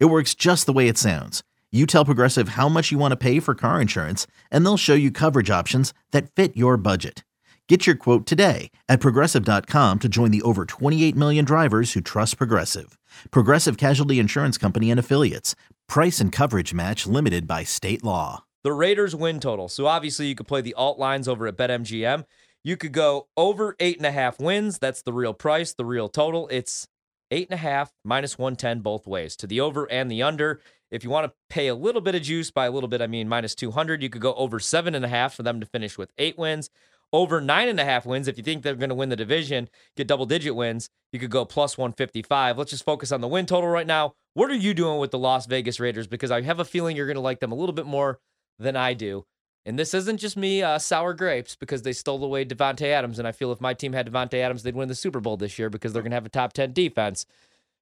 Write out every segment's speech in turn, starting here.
It works just the way it sounds. You tell Progressive how much you want to pay for car insurance, and they'll show you coverage options that fit your budget. Get your quote today at progressive.com to join the over 28 million drivers who trust Progressive. Progressive Casualty Insurance Company and Affiliates. Price and coverage match limited by state law. The Raiders win total. So obviously you could play the alt lines over at BetMGM. You could go over eight and a half wins. That's the real price, the real total. It's eight and a half minus 110 both ways to the over and the under. If you want to pay a little bit of juice, by a little bit, I mean minus 200, you could go over seven and a half for them to finish with eight wins. Over nine and a half wins, if you think they're going to win the division, get double digit wins, you could go plus 155. Let's just focus on the win total right now. What are you doing with the Las Vegas Raiders? Because I have a feeling you're going to like them a little bit more than I do. And this isn't just me uh, sour grapes because they stole away Davante Adams, and I feel if my team had Davante Adams, they'd win the Super Bowl this year because they're going to have a top ten defense.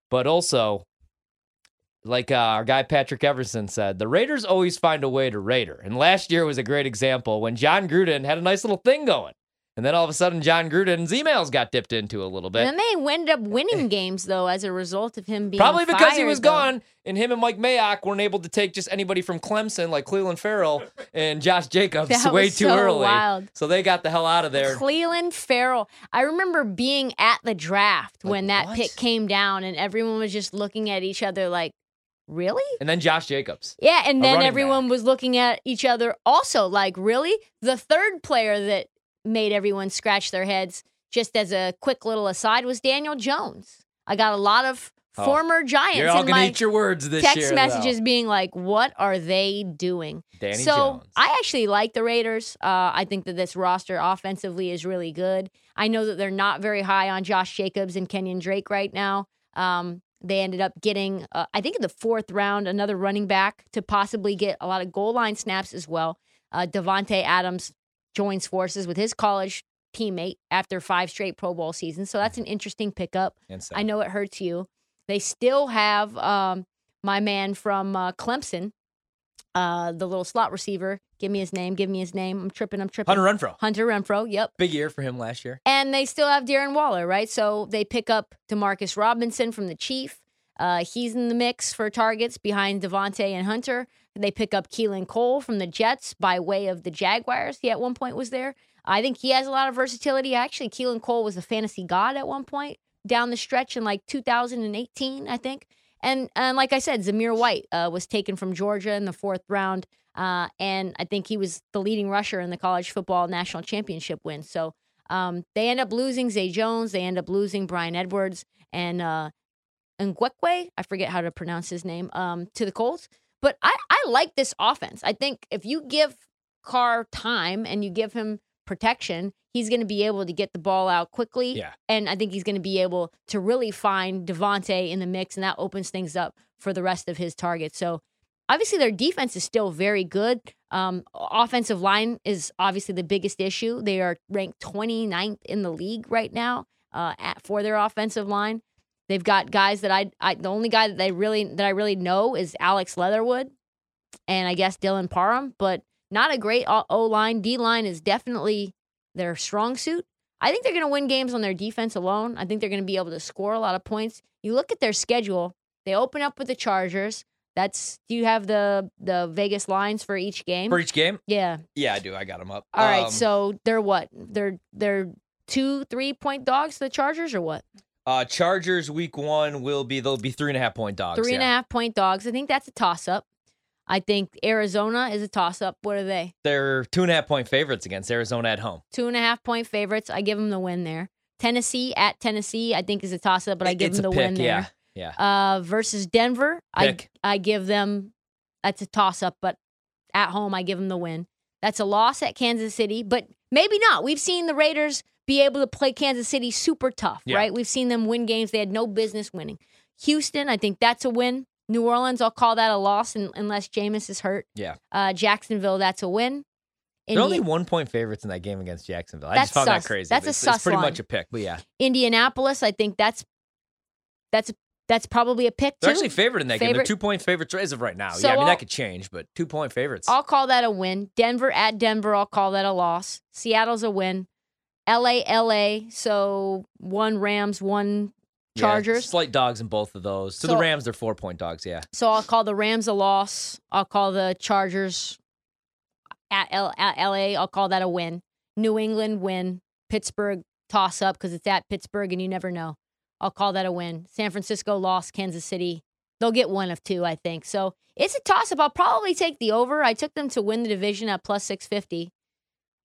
But also, like uh, our guy Patrick Everson said, the Raiders always find a way to Raider. And last year was a great example when Jon Gruden had a nice little thing going. And then all of a sudden, Jon Gruden's emails got dipped into a little bit. And then they end up winning games though as a result of him being Probably because he was though. gone, and him and Mike Mayock weren't able to take just anybody from Clemson like Clelin Ferrell and Josh Jacobs That way too so early. wild. So they got the hell out of there. Clelin Ferrell. I remember being at the draft Like, when that what? pick came down, and everyone was just looking at each other like, "Really?" And then Josh Jacobs. Yeah, and then everyone was looking at each other also like, "Really?" The third player that made everyone scratch their heads, just as a quick little aside, was Daniel Jones. I got a lot of Oh. former Giants You're all in gonna my eat your words this text year. though. messages being like, "What are they doing?" Danny so Jones. I actually like the Raiders. Uh, I think that this roster offensively is really good. I know that they're not very high on Josh Jacobs and Kenyan Drake right now. Um, they ended up getting, uh, I think, in the fourth round, another running back to possibly get a lot of goal line snaps as well. Uh, Davante Adams joins forces with his college teammate after five straight Pro Bowl seasons, so that's an interesting pickup. Insane. I know it hurts you. They still have um, my man from uh, Clemson, uh, the little slot receiver. Give me his name. Give me his name. I'm tripping. I'm tripping. Hunter Renfrow. Hunter Renfrow. Yep. Big year for him last year. And they still have Darren Waller, right? So they pick up Demarcus Robinson from the Chief. Uh, he's in the mix for targets behind Davante and Hunter. They pick up Keelan Cole from the Jets by way of the Jaguars. He at one point was there. I think he has a lot of versatility. Actually, Keelan Cole was a fantasy god at one point down the stretch in like 2018, I think. And and like I said, Zamir White uh, was taken from Georgia in the fourth round, uh, and I think he was the leading rusher in the college football national championship win. So um, they end up losing Zay Jones. They end up losing Bryan Edwards and uh, Ngakoue. I forget how to pronounce his name. Um, to the Colts. But I, I like this offense. I think if you give Carr time and you give him protection, he's going to be able to get the ball out quickly. Yeah. And I think he's going to be able to really find Davante in the mix, and that opens things up for the rest of his targets. So obviously their defense is still very good. Um, offensive line is obviously the biggest issue. They are ranked 29th in the league right now uh, at, for their offensive line. They've got guys that I, I the only guy that they really that I really know is Alex Leatherwood, and I guess Dylan Parham, but not a great O line. D line is definitely their strong suit. I think they're going to win games on their defense alone. I think they're going to be able to score a lot of points. You look at their schedule; they open up with the Chargers. That's do you have the the Vegas lines for each game? For each game? yeah. Yeah, I do. I got them up. All right. Um, So they're what? They're they're two three point dogs. The Chargers or what? Uh, Chargers week one will be they'll be three and a half point dogs. Three and a half point dogs. I think that's a toss up. I think Arizona is a toss up. What are they? They're two and a half point favorites against Arizona at home. Two and a half point favorites. I give them the win there. Tennessee at Tennessee, I think is a toss up, but I give it's them the pick, win there. Yeah. Yeah. Uh, versus Denver, I I give them that's a toss up, but at home I give them the win. That's a loss at Kansas City, but maybe not. We've seen the Raiders be able to play Kansas City super tough, Yeah. right? We've seen them win games they had no business winning. Houston, I think that's a win. New Orleans, I'll call that a loss un- unless Jameis is hurt. Yeah. Uh, Jacksonville, that's a win. They're only one point favorites in that game against Jacksonville. I That's just found sus. that crazy. That's a it's, sus It's pretty line. much a pick, but yeah. Indianapolis, I think that's that's that's probably a pick too. They're actually favored in that game. They're two point favorites as of right now. So yeah, I mean, I'll- that could change, but two point favorites. I'll call that a win. Denver at Denver, I'll call that a loss. Seattle's a win. LA, LA, so one Rams, one Yeah, Chargers. slight dogs in both of those. To So- the Rams, they're four point dogs, yeah. So I'll call the Rams a loss. I'll call the Chargers at, L- at LA. I'll call that a win. New England win. Pittsburgh toss up because it's at Pittsburgh and you never know. I'll call that a win. San Francisco lost. Kansas City. They'll get one of two, I think. So it's a toss up. I'll probably take the over. I took them to win the division at plus six fifty.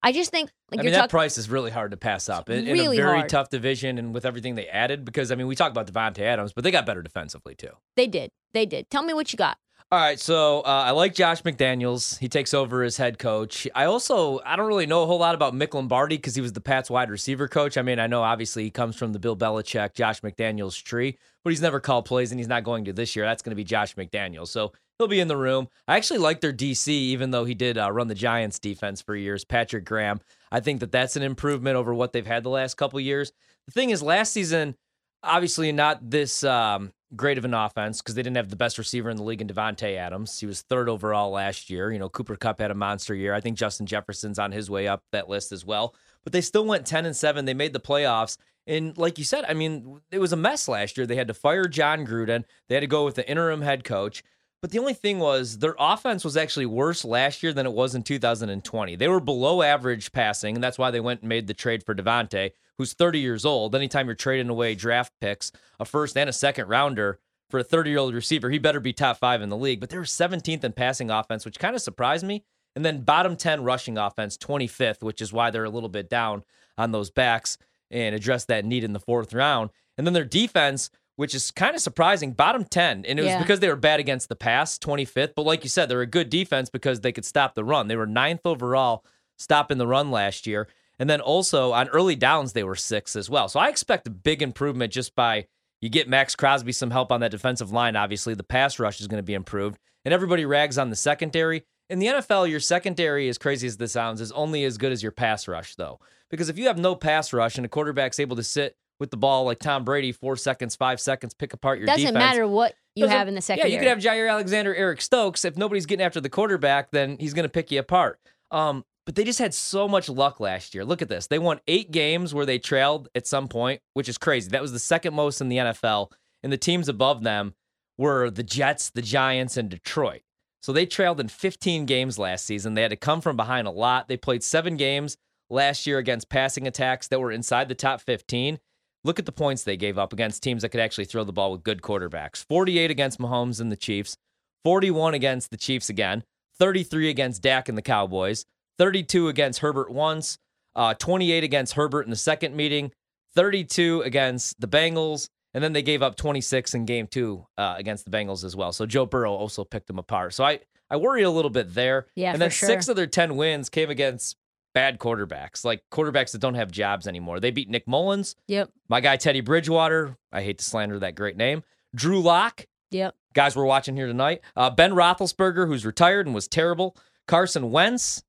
I just think like I mean, that price is really hard to pass up in, in a very hard. tough division and with everything they added. Because I mean, we talk about Davante Adams, but they got better defensively too. they did. They did. Tell me what you got. All right, so uh, I like Josh McDaniels. He takes over as head coach. I also I don't really know a whole lot about Mick Lombardi because he was the Pats wide receiver coach. I mean, I know obviously he comes from the Bill Belichick, Josh McDaniels tree, but he's never called plays and he's not going to this year. That's going to be Josh McDaniels. So he'll be in the room. I actually like their DC, even though he did uh, run the Giants defense for years. Patrick Graham. I think that that's an improvement over what they've had the last couple years. The thing is, last season obviously not this um, great of an offense because they didn't have the best receiver in the league in Davante Adams. He was third overall last year. You know, Cooper Kupp had a monster year. I think Justin Jefferson's on his way up that list as well. But they still went 10 and 7. They made the playoffs. And like you said, I mean, it was a mess last year. They had to fire Jon Gruden. They had to go with the interim head coach. But the only thing was their offense was actually worse last year than it was in 2020. They were below average passing, and that's why they went and made the trade for Davante, who's 30 years old. Anytime you're trading away draft picks, a first and a second rounder for a 30 year old receiver, he better be top five in the league. But they were 17th in passing offense, which kind of surprised me. And then bottom 10 rushing offense, 25th, which is why they're a little bit down on those backs and address that need in the fourth round. And then their defense, which is kind of surprising, bottom 10. And it was Yeah. because they were bad against the pass, 25th. But like you said, they're a good defense because they could stop the run. They were ninth overall stopping the run last year. And then also on early downs, they were sixth as well. So I expect a big improvement just by you get Maxx Crosby some help on that defensive line. Obviously, the pass rush is going to be improved. And everybody rags on the secondary. In the NFL, your secondary, as crazy as this sounds, is only as good as your pass rush, though. Because if you have no pass rush and a quarterback's able to sit with the ball like Tom Brady, four seconds, five seconds, pick apart your defense. Doesn't defense. matter what you Doesn't- have in the secondary. Yeah, you could have Jaire Alexander, Eric Stokes. If nobody's getting after the quarterback, then he's going to pick you apart. Um, but they just had so much luck last year. Look at this. They won eight games where they trailed at some point, which is crazy. That was the second most in the NFL. And the teams above them were the Jets, the Giants, and Detroit. So they trailed in 15 games last season. They had to come from behind a lot. They played seven games last year against passing attacks that were inside the top 15. Look at the points they gave up against teams that could actually throw the ball with good quarterbacks 48 against Mahomes and the Chiefs, 41 against the Chiefs again, 33 against Dak and the Cowboys, 32 against Herbert once, uh, 28 against Herbert in the second meeting, 32 against the Bengals, and then they gave up 26 in game two uh, against the Bengals as well. So Joe Burrow also picked them apart. So I, I worry a little bit there. Yeah, and then sure. six of their 10 wins came against bad quarterbacks, like quarterbacks that don't have jobs anymore. They beat Nick Mullens, Yep. my guy Teddy Bridgewater. I hate to slander that great name. Drew Lock, Yep. guys we're watching here tonight. Uh, ben Roethlisberger, who's retired and was terrible. Carson Wentz,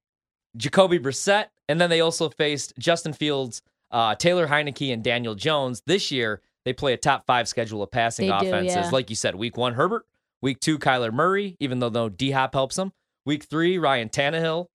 Jacoby Brissett, and then they also faced Justin Fields, uh, Taylor Heinicke, and Daniel Jones. This year, they play a top five schedule of passing They do, offenses. yeah. Like you said, week one, Herbert. Week two, Kyler Murray, even though no D Hop helps him. Week three, Ryan Tannehill,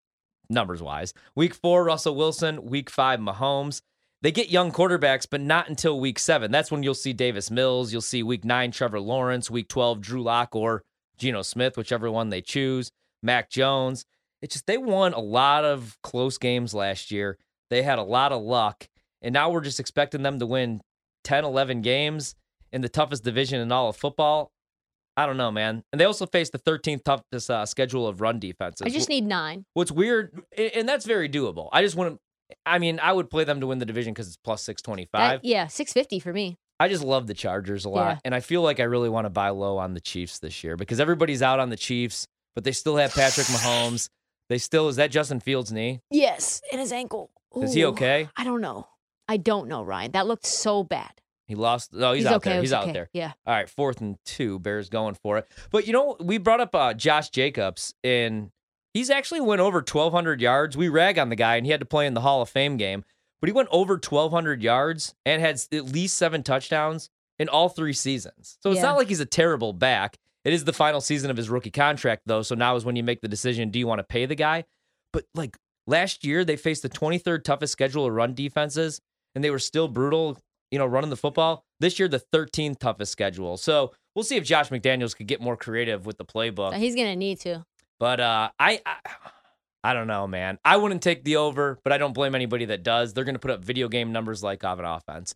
numbers wise. Week four, Russell Wilson. Week five, Mahomes. They get young quarterbacks, but not until week seven. That's when you'll see Davis Mills. You'll see week nine, Trevor Lawrence. Week 12, Drew Lock or Geno Smith, whichever one they choose. Mac Jones. It's just they won a lot of close games last year. They had a lot of luck. And now we're just expecting them to win 10, 11 games in the toughest division in all of football. I don't know, man. And they also face the 13th toughest uh, schedule of run defenses. I just need nine. What's weird, and that's very doable. I just want to. I mean, I would play them to win the division because it's plus six twenty five. That- yeah, six fifty for me. I just love the Chargers a lot, Yeah. and I feel like I really want to buy low on the Chiefs this year because everybody's out on the Chiefs, but they still have Patrick Mahomes. They still is that Justin Fields' knee? Yes, and his ankle. Is he okay? I don't know. I don't know, Ryan. That looked so bad. He lost. No, he's, He's out okay, there. he's He's out there. yeah. All right, fourth and two. Bears going for it. But you know, we brought up uh, Josh Jacobs, and he's actually went over 1,200 yards. We rag on the guy, and he had to play in the Hall of Fame game, but he went over 1,200 yards and had at least seven touchdowns in all three seasons. So it's Yeah. not like he's a terrible back. It is the final season of his rookie contract, though. So now is when you make the decision: do you want to pay the guy? But like last year, they faced the 23rd toughest schedule of run defenses, and they were still brutal, you know, running the football. This year, the 13th toughest schedule. So we'll see if Josh McDaniels could get more creative with the playbook. He's gonna need to. But uh, I, I, I don't know, man. I wouldn't take the over, but I don't blame anybody that does. They're going to put up video game numbers like of an offense.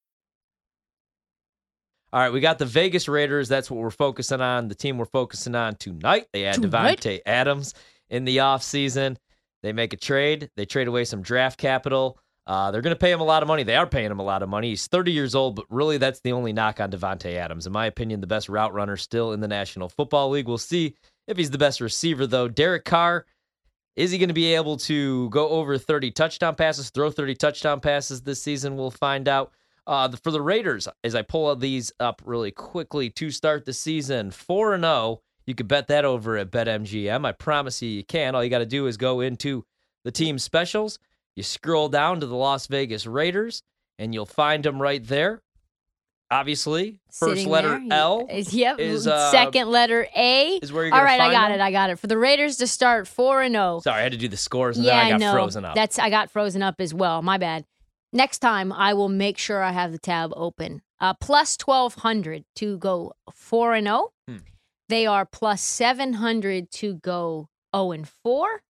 All right, we got the Vegas Raiders. That's what we're focusing on. The team we're focusing on tonight. They add Tonight? Davante Adams in the offseason. They make a trade. They trade away some draft capital. Uh, they're going to pay him a lot of money. They are paying him a lot of money. He's 30 years old, but really that's the only knock on Davante Adams. In my opinion, the best route runner still in the National Football League. We'll see if he's the best receiver, though. Derek Carr, is he going to be able to go over 30 touchdown passes, throw 30 touchdown passes this season? We'll find out. Uh, the- for the Raiders, as I pull these up really quickly to start the season, 4 and 0. You could bet that over at BetMGM. I promise you, you can. All you got to do is go into the team specials. You scroll down to the Las Vegas Raiders, and you'll find them right there. Obviously, first Sitting letter there. L Is- Yep. is, uh, Second letter A. is where you're All gonna I got them? it. I got it. For the Raiders to start four and zero. Sorry, I had to do the scores, and yeah, then I got know. frozen up. That's I got frozen up as well. My bad. Next time I will make sure I have the tab open. Uh, plus twelve hundred to go four and zero. Hmm. They are plus seven hundred to go zero and four.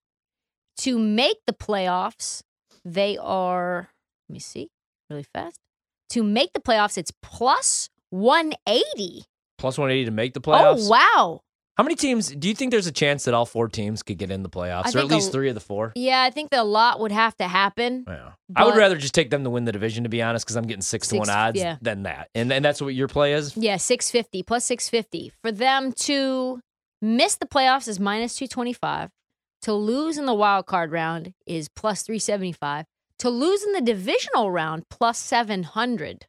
To make the playoffs, they are. Let me see really fast. To make the playoffs, it's plus one eighty. Plus 180 to make the playoffs. Oh wow! How many teams do you think there's a chance that all four teams could get in the playoffs, or at think a- least three of the four? Yeah, I think that a lot would have to happen. Yeah. I would rather just take them to win the division, to be honest, because I'm getting six, to one odds yeah. than that. And and that's what your play is. Yeah, 650 plus 650. For them to miss the playoffs is minus 225. To lose in the wild card round is plus 375. To lose in the divisional round, plus 700.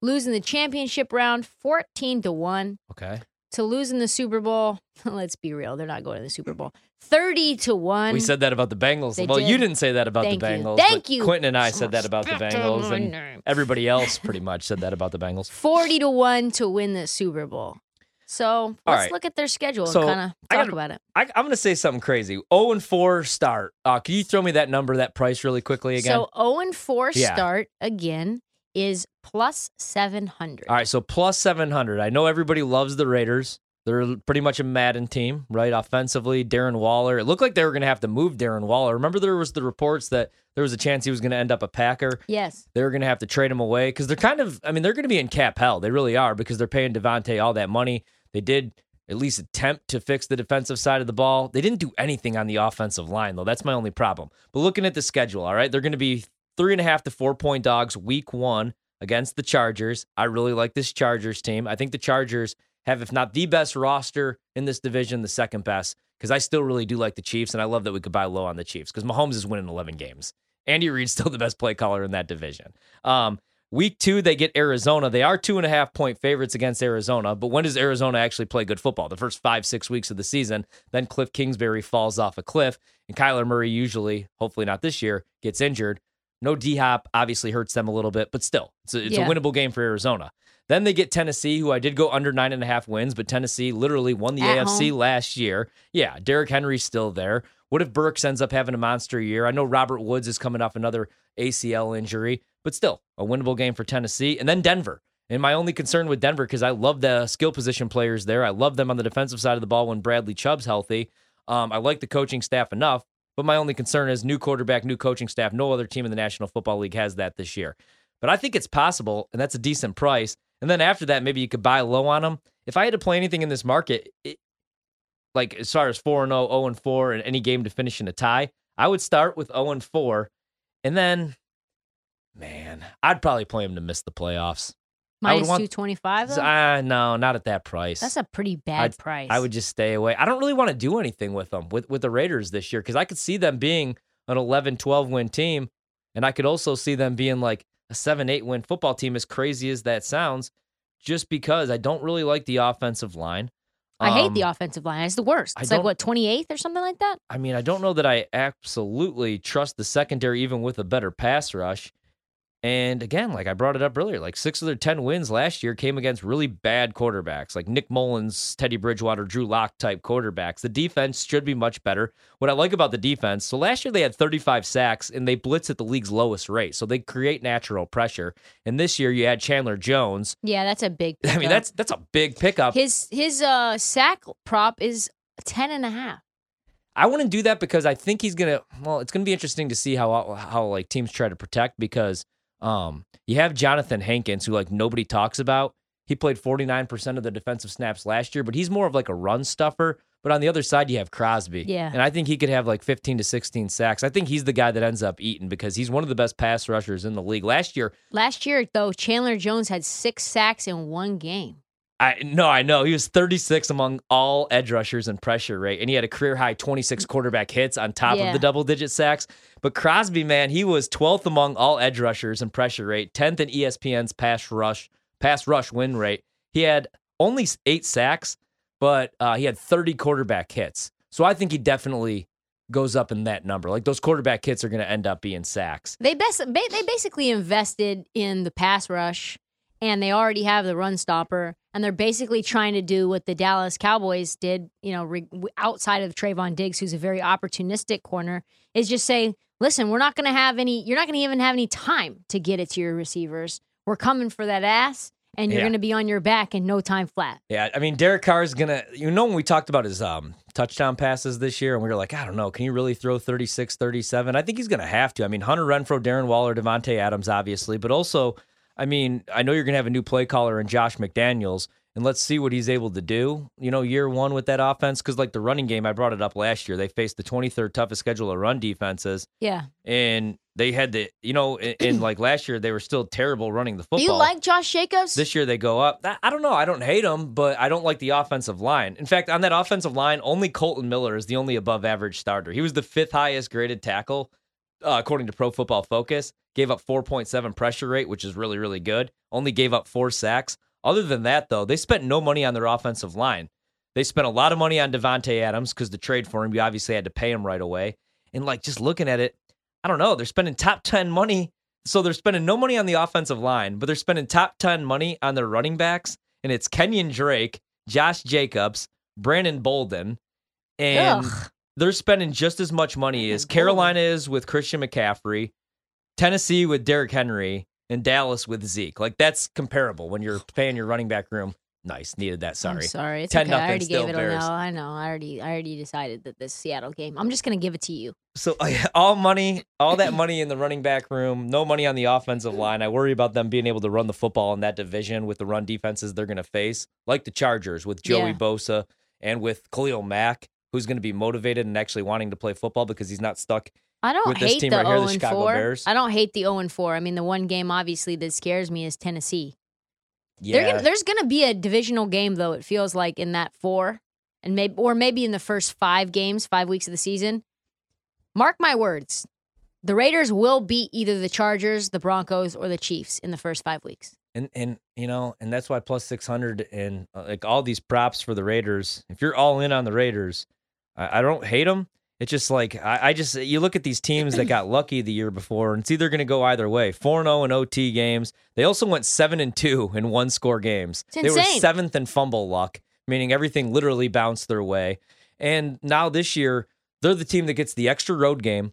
Losing the championship round, 14 to 1. Okay. To lose in the Super Bowl, let's be real, they're not going to the Super Bowl. 30 to 1. We said that about the Bengals. They well, you did. didn't say that about Thank the you. Bengals. Thank you. Quentin and I said that about the Bengals, and everybody else pretty much said that about the Bengals. 40 to 1 to win the Super Bowl. So let's right. look at their schedule So, and kind of I talk gotta- about it. I, I'm going to say something crazy. 0 and 4 start. Uh, can you throw me that number, that price, really quickly again? So 0 and 4 Yeah. start again is plus 700. All right, so plus 700. I know everybody loves the Raiders. They're pretty much a Madden team, right? Offensively, Darren Waller. It looked like they were going to have to move Darren Waller. Remember, there was the reports that there was a chance he was going to end up a Packer. Yes. They were going to have to trade him away because they're kind of, I mean, they're going to be in cap hell. They really are because they're paying Davante all that money. They did at least attempt to fix the defensive side of the ball. They didn't do anything on the offensive line, though. That's my only problem. But looking at the schedule, all right, they're going to be three and a half to four point dogs week one against the Chargers. I really like this Chargers team. I think the Chargers have, if not the best roster in this division, the second best, because I still really do like the Chiefs, and I love that we could buy low on the Chiefs because Mahomes is winning 11 games. Andy Reid's still the best play caller in that division. Um, week two, they get Arizona. They are two and a half point favorites against Arizona, but when does Arizona actually play good football? The first five, six weeks of the season. Then Cliff Kingsbury falls off a cliff, and Kyler Murray usually, hopefully not this year, gets injured. No D Hop obviously hurts them a little bit, but still, it's a, it's Yeah. a winnable game for Arizona. Then they get Tennessee, who I did go under nine and a half wins, but Tennessee literally won the At AFC home. last year. Yeah, Derrick Henry's still there. What if Burks ends up having a monster year? I know Robert Woods is coming off another ACL injury, but still a winnable game for Tennessee. And then Denver. And my only concern with Denver, because I love the skill position players there. I love them on the defensive side of the ball when Bradley Chubb's healthy. Um, I like the coaching staff enough, but my only concern is new quarterback, new coaching staff. No other team in the National Football League has that this year. But I think it's possible, and that's a decent price. And then after that, maybe you could buy low on them. If I had to play anything in this market, it, like as far as 4 and 0, 0 and 4, and any game to finish in a tie, I would start with 0 and 4. And then, man, I'd probably play him to miss the playoffs. Minus want- 225 though? Ah, no, not at that price. That's a pretty bad I'd- price. I would just stay away. I don't really want to do anything with them with with the Raiders this year because I could see them being an 11, 12 win team, and I could also see them being like a 7, 8 win football team. As crazy as that sounds, just because I don't really like the offensive line. I hate the Um, offensive line. It's the worst. It's like what 28th or something like that. I mean, I don't know that I absolutely trust the secondary, even with a better pass rush. And again, like I brought it up earlier, like six of their 10 wins last year came against really bad quarterbacks, like Nick Mullens, Teddy Bridgewater, Drew Lock type quarterbacks. The defense should be much better. What I like about the defense, so last year they had 35 sacks and they blitz at the league's lowest rate. So they create natural pressure. And this year you had Chandler Jones. Yeah, that's a big. I mean, that's that's a big pickup. his his uh sack prop is 10 and a half. I wouldn't do that because I think he's gonna. Well, it's gonna be interesting to see how how like teams try to protect because um you have Johnathan Hankins who like nobody talks about. He played 49% of the defensive snaps last year, but he's more of like a run stuffer. But on the other side, you have Crosby. Yeah. And I think he could have like 15 to 16 sacks. I think he's the guy that ends up eating because he's one of the best pass rushers in the league. Last year, Last year though, Chandler Jones had six sacks in one game. I no, I know. He was 36 among all edge rushers in pressure rate, and he had a career high 26 quarterback hits on top Yeah. of the double digit sacks. But Crosby, man, he was 12th among all edge rushers in pressure rate, 10th in ESPN's pass rush pass rush win rate. He had only eight sacks, but uh, he had 30 quarterback hits. So I think he definitely goes up in that number. Like those quarterback hits are going to end up being sacks. They best they basically invested in the pass rush, and they already have the run stopper, and they're basically trying to do what the Dallas Cowboys did. You know, re- outside of Trevon Diggs, who's a very opportunistic corner, is just say, listen, we're not going to have any. You're not going to even have any time to get it to your receivers. We're coming for that ass, and you're Yeah. going to be on your back in no time flat. Yeah, I mean Derek Carr is gonna. You know when we talked about his um touchdown passes this year, and we were like, I don't know, can he really throw 36, 37? I think he's gonna have to. I mean Hunter Renfrow, Darren Waller, Davante Adams, obviously, but also, I mean, I know you're gonna have a new play caller in Josh McDaniels, and let's see what he's able to do. You know, year one with that offense, because like the running game, I brought it up last year. They faced the 23rd toughest schedule of run defenses, Yeah. and they had the, you know, in, in like last year they were still terrible running the football. Do you like Josh Jacobs? This year they go up. I don't know. I don't hate them, but I don't like the offensive line. In fact, on that offensive line, only Kolton Miller is the only above average starter. He was the fifth highest graded tackle, uh, according to Pro Football Focus. Gave up 4.7 pressure rate, which is really, really good. Only gave up four sacks. Other than that, though, they spent no money on their offensive line. They spent a lot of money on Davante Adams because the trade for him, you obviously had to pay him right away. And like just looking at it, I don't know. They're spending top 10 money. So they're spending no money on the offensive line, but they're spending top 10 money on their running backs. And it's Kenyan Drake, Josh Jacobs, Brandon Bolden. And Ugh. They're spending just as much money as oh, Carolina is with Christian McCaffrey, Tennessee with Derrick Henry, and Dallas with Zeke. Like that's comparable when you're paying your running back room. Nice, needed that. Sorry. I'm sorry. It's 10 okay. I already still gave it a no. I know. I already I already decided that this Seattle game. I'm just gonna give it to you. So all money, all that money in the running back room, no money on the offensive line. I worry about them being able to run the football in that division with the run defenses they're going to face, like the Chargers with Joey Yeah. Bosa and with Khalil Mack, who's going to be motivated and actually wanting to play football because he's not stuck. I don't With this hate team the right here, 0 the and Chicago 4. Bears. I don't hate the 0 and 4. I mean, the one game obviously that scares me is Tennessee. Yeah, gonna, there's going to be a divisional game though. It feels like in that four, and maybe or maybe in the first five games, five weeks of the season. Mark my words, the Raiders will beat either the Chargers, the Broncos, or the Chiefs in the first five weeks. and and you know, and that's why plus six hundred and uh, like all these props for the Raiders. If you're all in on the Raiders, I, I don't hate them. It's just like I, I just you look at these teams that got lucky the year before, and it's either going to go either way. Four zero oh in OT games. They also went seven and two in one score games. It's they were seventh in fumble luck, meaning everything literally bounced their way. And now this year, they're the team that gets the extra road game,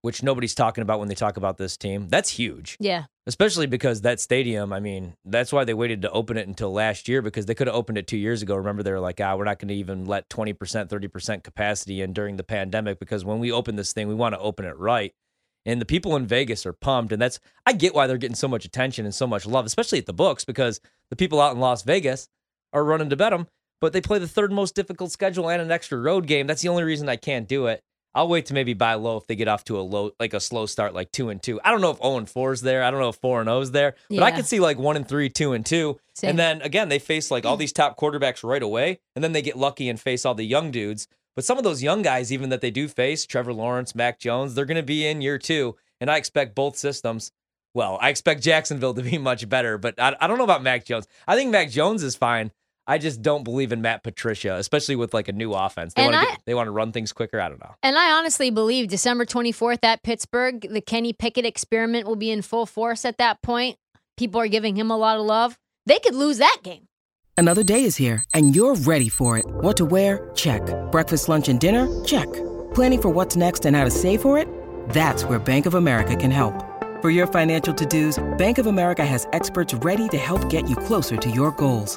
which nobody's talking about when they talk about this team. That's huge Yeah, especially because that stadium, I mean, that's why they waited to open it until last year because they could have opened it two years ago. Remember, they were like, ah, we're not going to even let 20%, 30% capacity in during the pandemic because when we open this thing, we want to open it right. And the people in Vegas are pumped. And that's, I get why they're getting so much attention and so much love, especially at the books because the people out in Las Vegas are running to bet them. But they play the third most difficult schedule and an extra road game. That's the only reason I can't do it. I'll wait to maybe buy low if they get off to a low, like a slow start, like two and two. I don't know if zero and four is there. I don't know if four and zero is there, but I could see like one and three, two and two, Same. and then again they face like all mm. these top quarterbacks right away, and then they get lucky and face all the young dudes. But some of those young guys, even that they do face, Trevor Lawrence, Mac Jones, they're going to be in year two, and I expect both systems. Well, I expect Jacksonville to be much better, but I, I don't know about Mac Jones. I think Mac Jones is fine. I just don't believe in Matt Patricia, especially with like a new offense. They And want to I- they want to run things quicker. I don't know. And I honestly believe December 24th at Pittsburgh, the Kenny Pickett experiment will be in full force at that point. People are giving him a lot of love. They could lose that game. Another day is here, and you're ready for it. What to wear? Check. Breakfast, lunch, and dinner? Check. Planning for what's next and how to save for it? That's where Bank of America can help. For your financial to dos, Bank of America has experts ready to help get you closer to your goals.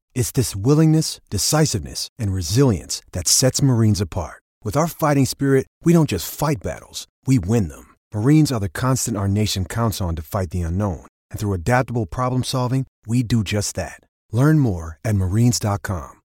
It's this willingness, decisiveness, and resilience that sets Marines apart. With our fighting spirit, we don't just fight battles, we win them. Marines are the constant our nation counts on to fight the unknown. And through adaptable problem solving, we do just that. Learn more at marines.com.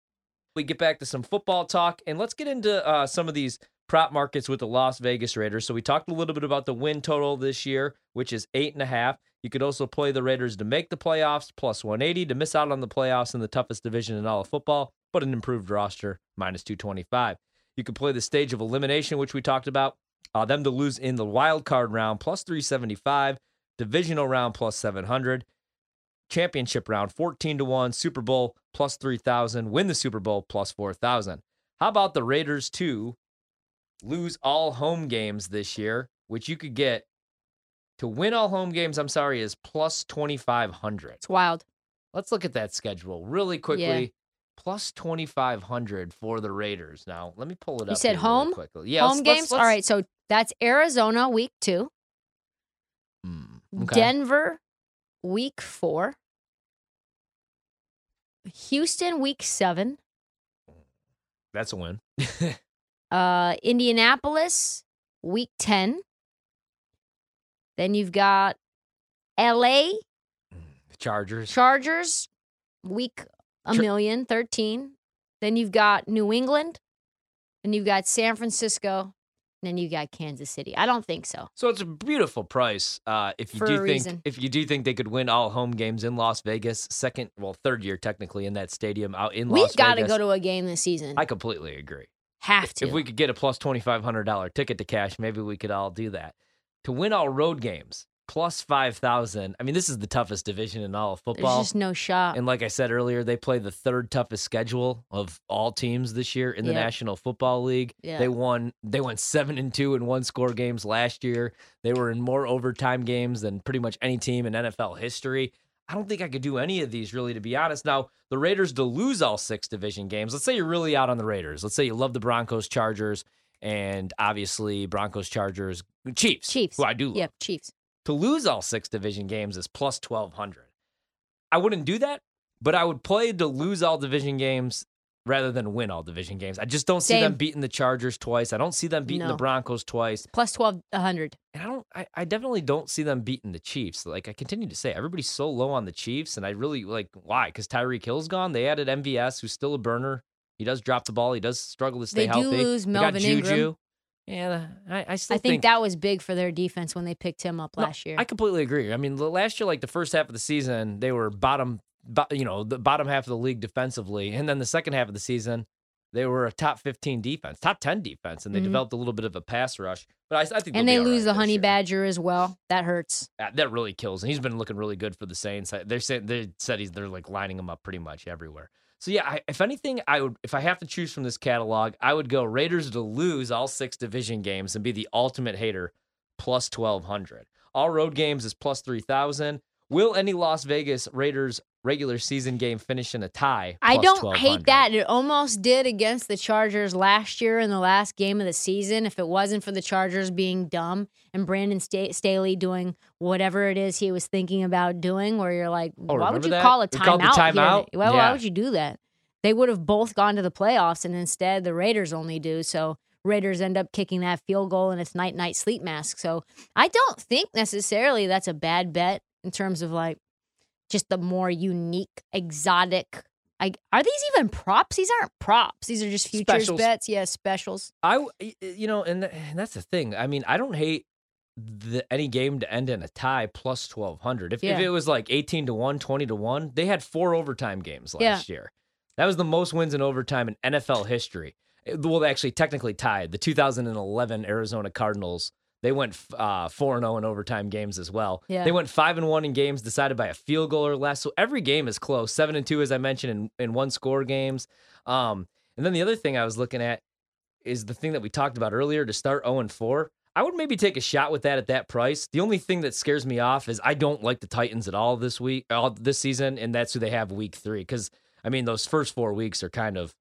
we get back to some football talk and let's get into uh, some of these prop markets with the Las Vegas Raiders. So we talked a little bit about the win total this year, which is eight and a half. You could also play the Raiders to make the playoffs plus 180 to miss out on the playoffs in the toughest division in all of football, but an improved roster minus 225. You could play the stage of elimination, which we talked about. Uh, them to lose in the wild card round plus 375, divisional round plus 700 championship round 14 to 1 super bowl plus 3000 win the super bowl plus 4000 how about the raiders to lose all home games this year which you could get to win all home games i'm sorry is plus 2500 It's wild. let's look at that schedule really quickly Plus 2500 for the raiders now let me pull it up You said here really home? quickly yeah Home let's- let's- games? All let's- right, so that's Arizona week two, Hmm, okay. Denver week four, Houston week seven, that's a win uh, Indianapolis week 10. Then you've got LA chargers Chargers week a Char- million, 13. Then you've got New England. Then you've got San Francisco. And then you got Kansas City. I don't think so. So it's a beautiful price. Uh, if you For do think reason. if you do think they could win all home games in Las Vegas, second, well, third year technically in that stadium out in We've Las Vegas. We've got to go to a game this season. I completely agree. Have to. If we could get a plus twenty five hundred dollar ticket to cash, maybe we could all do that. To win all road games, plus 5,000. I mean, this is the toughest division in all of There's football. just no shot. And like I said earlier, they play the third toughest schedule of all teams this year in the Yep. National Football League. Yeah. They won they went 7 and 2 in one score games last year. They were in more overtime games than pretty much any team in NFL history. I don't think I could do any of these really to be honest. Now, the Raiders to lose all six division games. Let's say you're really out on the Raiders. Let's say you love the Broncos, Chargers, and obviously Broncos, Chargers, Chiefs. Chiefs. Who I do love. Yep, Chiefs. to lose all six division games is plus 1200 i wouldn't do that but i would play to lose all division games rather than win all division games. I just don't see them beating the chargers twice. I don't see them beating the broncos twice. Plus 1200. and i don't I, I definitely don't see them beating the chiefs. Like i continue to say everybody's so low on the chiefs and i really like why? Because tyreek hill's gone? They added mvs who's still a burner he does drop the ball he does struggle to stay They do healthy lose They got Melvin juju Ingram. yeah i, I still I think, that was big for their defense when they picked him up No, last year. I completely agree. I mean, last year, like the first half of the season, they were bottom, bo- you know, the bottom half of the league defensively, and then the second half of the season, they were a top fifteen defense, top ten defense, and they Mhm. developed a little bit of a pass rush. But I, I think, and they'll they be all lose right the honey year. badger as well. That hurts. Uh, That really kills, and he's been looking really good for the Saints. They're saying they said he's they're like lining him up pretty much everywhere. So yeah, I, if anything, I would if I have to choose from this catalog, I would go Raiders to lose all six division games and be the ultimate hater, plus twelve hundred. All road games is plus three thousand. Will any Las Vegas Raiders regular season game finish in a tie? I don't hate that. It almost did against the Chargers last year in the last game of the season. If it wasn't for the Chargers being dumb and Brandon Sta- Staley doing whatever it is he was thinking about doing, where you're like, Oh, why would you that? call a timeout? timeout? Why, why would you do that? They would have both gone to the playoffs, and instead the Raiders only do. So Raiders end up kicking that field goal, and it's night night sleep mask. So I don't think necessarily that's a bad bet in terms of like just the more unique, exotic. I, are these even props? These aren't props. These are just futures Specials. bets. Yeah, specials. I, you know, and, th- and that's the thing. I mean, I don't hate the any game to end in a tie plus 1200. If, if it was like 18 to 1, 20 to 1, they had four overtime games Yeah. last year. That was the most wins in overtime in NFL history. Well, they actually technically tied the 2011 Arizona Cardinals. They went four and 4 0 in overtime games as well. Yeah. They went 5 and 1 in games decided by a field goal or less. So every game is close. 7 and 2, as I mentioned, in, in one score games. Um, and then the other thing I was looking at is the thing that we talked about earlier to start 0 and 4. I would maybe take a shot with that at that price. The only thing that scares me off is I don't like the Titans at all this week, all this season, and that's who they have week three. Because I mean, those first four weeks are kind of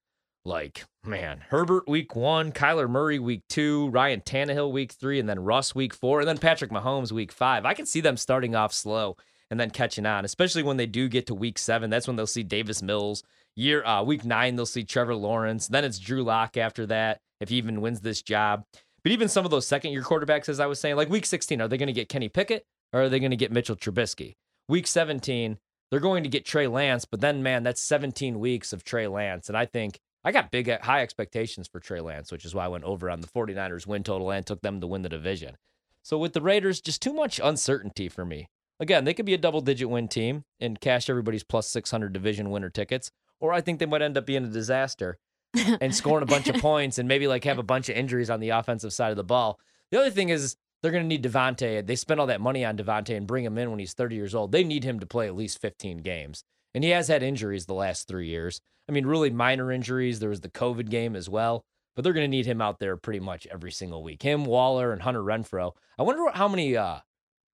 like, man, Herbert week one, Kyler Murray week two, Ryan Tannehill week three, and then Russ week four, and then Patrick Mahomes week five. I can see them starting off slow and then catching on, especially when they do get to week seven. That's when they'll see Davis Mills. Year uh, week nine, they'll see Trevor Lawrence. Then it's Drew Lock after that, if he even wins this job. But even some of those second year quarterbacks, as I was saying, like week 16, are they going to get Kenny Pickett or are they going to get Mitchell Trubisky? Week 17, they're going to get Trey Lance, but then, man, that's 17 weeks of Trey Lance. And I think I got big, uh, high expectations for Trey Lance, which is why I went over on the 49ers win total and took them to win the division. So with the Raiders, just too much uncertainty for me. Again, they could be a double digit win team and cash everybody's plus 600 division winner tickets, or I think they might end up being a disaster and scoring a bunch of points and maybe like have a bunch of injuries on the offensive side of the ball. The other thing is they're going to need Davante. They spent all that money on Davante and bring him in when he's 30 years old. They need him to play at least 15 games. And he has had injuries the last three years. I mean, really minor injuries. There was the COVID game as well, but they're going to need him out there pretty much every single week. Him, Waller, and Hunter Renfrow. I wonder what, how many. uh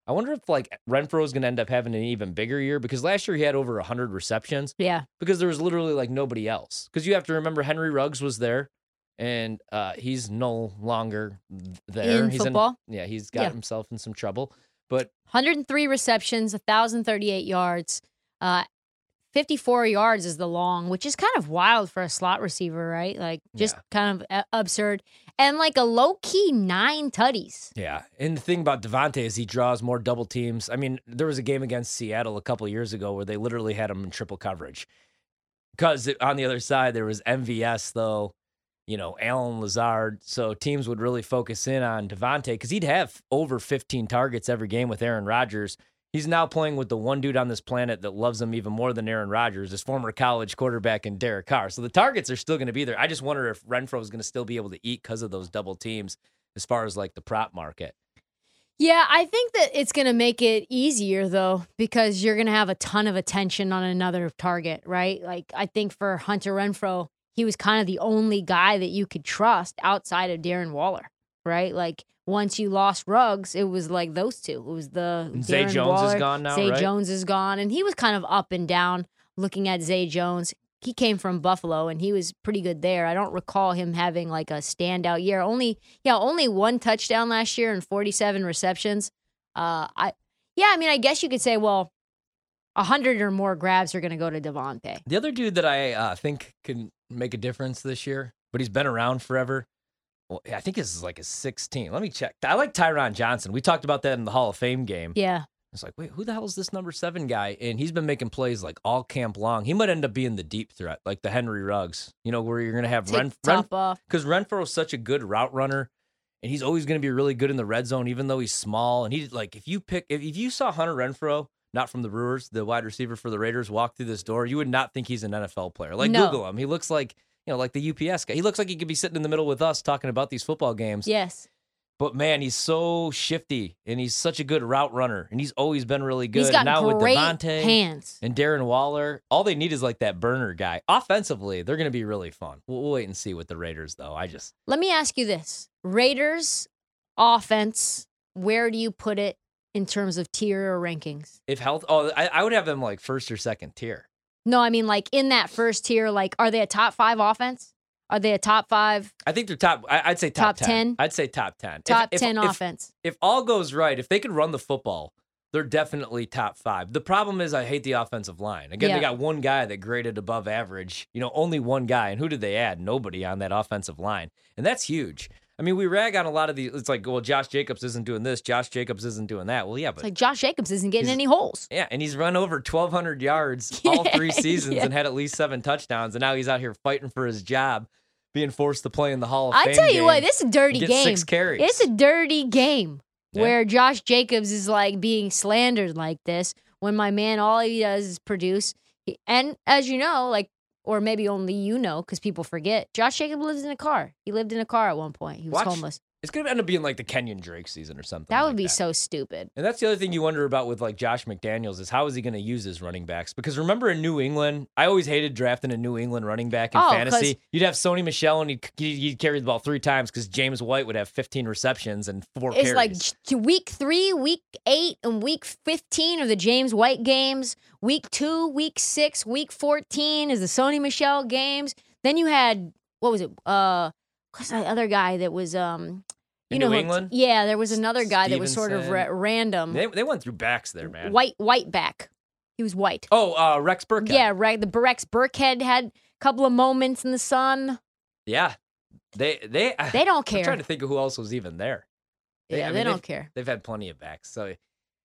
I wonder if like Renfrow is going to end up having an even bigger year because last year he had over 100 receptions Yeah. because there was literally like nobody else. Because you have to remember Henry Ruggs was there, and uh, he's no longer there. In he's football? yeah, he's got Yeah. himself in some trouble. But 103 receptions, 1,038 yards. Uh, 54 yards is the long, which is kind of wild for a slot receiver, right? Like just Yeah. kind of uh, absurd. And like a low key nine tutties. yeah, and the thing about Davante is he draws more double teams. I mean, there was a game against Seattle a couple years ago where they literally had him in triple coverage. Because on the other side there was MVS though, you know, Allen Lazard. So teams would really focus in on Davante because he'd have over 15 targets every game with Aaron Rodgers. He's now playing with the one dude on this planet that loves him even more than Aaron Rodgers, his former college quarterback and Derek Carr. So the targets are still going to be there. I just wonder if Renfrow is going to still be able to eat because of those double teams as far as like the prop market. Yeah, I think that it's going to make it easier though because you're going to have a ton of attention on another target, right? Like I think for Hunter Renfrow, he was kind of the only guy that you could trust outside of Darren Waller, right? Like once you lost Ruggs, it was like those two. It was the Zay Darren Jones is gone now, Zay right? Jones is gone, and he was kind of up and down. Looking at Zay Jones, he came from Buffalo and he was pretty good there. I don't recall him having like a standout year. Only yeah, only one touchdown last year and 47 receptions. Uh, I yeah, I mean, I guess you could say, well, a hundred or more grabs are going to go to Davante. The other dude that I uh, think can make a difference this year, but he's been around forever. Well, I think this is like a 16. Let me check. I like Tyron Johnson. We talked about that in the Hall of Fame game. Yeah, It's like, wait, who the hell is this number seven guy? And he's been making plays like all camp long. He might end up being the deep threat, like the Henry Ruggs. You know, where you're going to have take Ren, the Ren top off. because Renfrow's such a good route runner, and he's always going to be really good in the red zone, even though he's small. And he's like, if you pick, if, if you saw Hunter Renfrow, not from the Brewers, the wide receiver for the Raiders, walk through this door, you would not think he's an NFL player. Like No. Google him, he looks like you know, like the UPS guy. He looks like he could be sitting in the middle with us talking about these football games. Yes, But man, he's so shifty, and he's such a good route runner, and he's always been really good. he's got now with great Davante hands. and Darren Waller, all they need is like that burner guy. Offensively, they're going to be really fun. We'll, we'll wait and see with the Raiders, though. I just Let me ask you this: Raiders offense, where do you put it in terms of tier or rankings? if health, oh, I, I would have them like first or second tier. No, I mean like in that first tier, like are they a top five offense? Are they a top five, I think they're top. I'd say top, Top 10? I'd say top ten. If- top if, ten if, offense? If all goes right, if they can run the football, they're definitely top five. The problem is, I hate the offensive line. Again, Yeah. they got one guy that graded above average. You know, only one guy. And who did they add? Nobody on that offensive line, and that's huge. I mean, we rag on a lot of these. It's like, well, Josh Jacobs isn't doing this. Josh Jacobs isn't doing that. Well, yeah, but It's like Josh Jacobs isn't getting any holes. Yeah, and he's run over 1,200 yards all three seasons yeah. and had at least seven touchdowns. And now he's out here fighting for his job, being forced to play in the Hall of I Fame. I tell you what, this is a dirty game. six carries. It's a dirty game Yeah. where Josh Jacobs is like being slandered like this when my man all he does is produce. And as you know, like or maybe only you know because people forget, Josh Jacob lives in a car. He lived in a car at one point. He was Watch- homeless. It's to end up being like the Kenyan Drake season or something. That like would be so stupid. And that's the other thing you wonder about with like Josh McDaniels is how is he going to use his running backs? Because remember in New England, I always hated drafting a New England running back in Oh, fantasy. You'd have Sony Michel and he'd, he'd carry the ball three times because James White would have 15 receptions and four It's like carries. j- week three, week eight, and week 15 are the James White games. Week two, week six, week 14 is the Sony Michel games. Then you had, what was it? Uh, what's that other guy that was, um, you In know, New who- England? Yeah, there was another guy that was sort of ra- Stevenson. random. they, they went through backs there, man. White, white back. He was white. Oh, uh, Rex Burkhead. Yeah, right. The Rex Burkhead had a couple of moments in the sun. Yeah. They they They don't care. I'm care. trying to think of who else was even there. Yeah, I they don't they've- care. They've had plenty of backs. So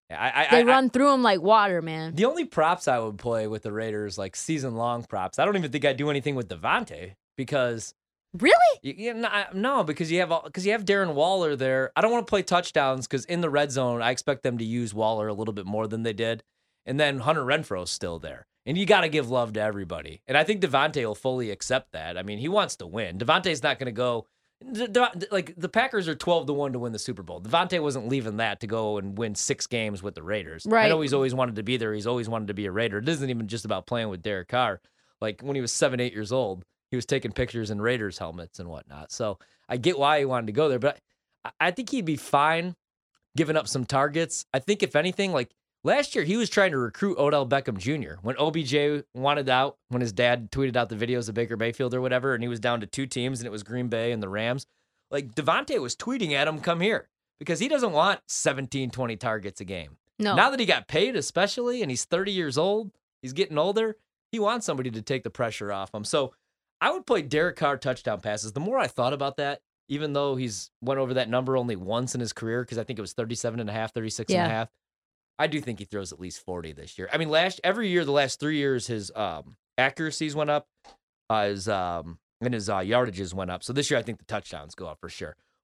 yeah, I, I, They I- run through them like water, man. the only props I would play with the Raiders, like season long props. I don't even think I'd do anything with Davante because Really? you, you, no, because you have because you have Darren Waller there. I don't want to play touchdowns because in the red zone, I expect them to use Waller a little bit more than they did, and then Hunter Renfrow's still there. And you got to give love to everybody. And I think Davante will fully accept that. I mean, he wants to win. Davante's not going to go. Like the Packers are twelve to one to win the Super Bowl. Davante wasn't leaving that to go and win six games with the Raiders. Right. I know he's always wanted to be there. He's always wanted to be a Raider. It isn't even just about playing with Derek Carr. Like when he was seven, eight years old, he was taking pictures in Raiders helmets and whatnot. So I get why he wanted to go there, but I, I think he'd be fine giving up some targets. I think if anything, like last year, he was trying to recruit Odell Beckham Jr. when OBJ wanted out, when his dad tweeted out the videos of Baker Mayfield or whatever, and he was down to two teams and it was Green Bay and the Rams. Like Davante was tweeting at him, come here, because he doesn't want 17, 20 targets a game. No. Now that he got paid, especially, and he's 30 years old, he's getting older, he wants somebody to take the pressure off him. So I would play Derek Carr touchdown passes. The more I thought about that, even though he's went over that number only once in his career, because I think it was 37 and a half, 36 and a half, I do think he throws at least 40 this year. I mean, last every year, the last three years, his um, accuracies went up, uh, his um, and his uh, yardages went up. So this year, I think the touchdowns go up for sure.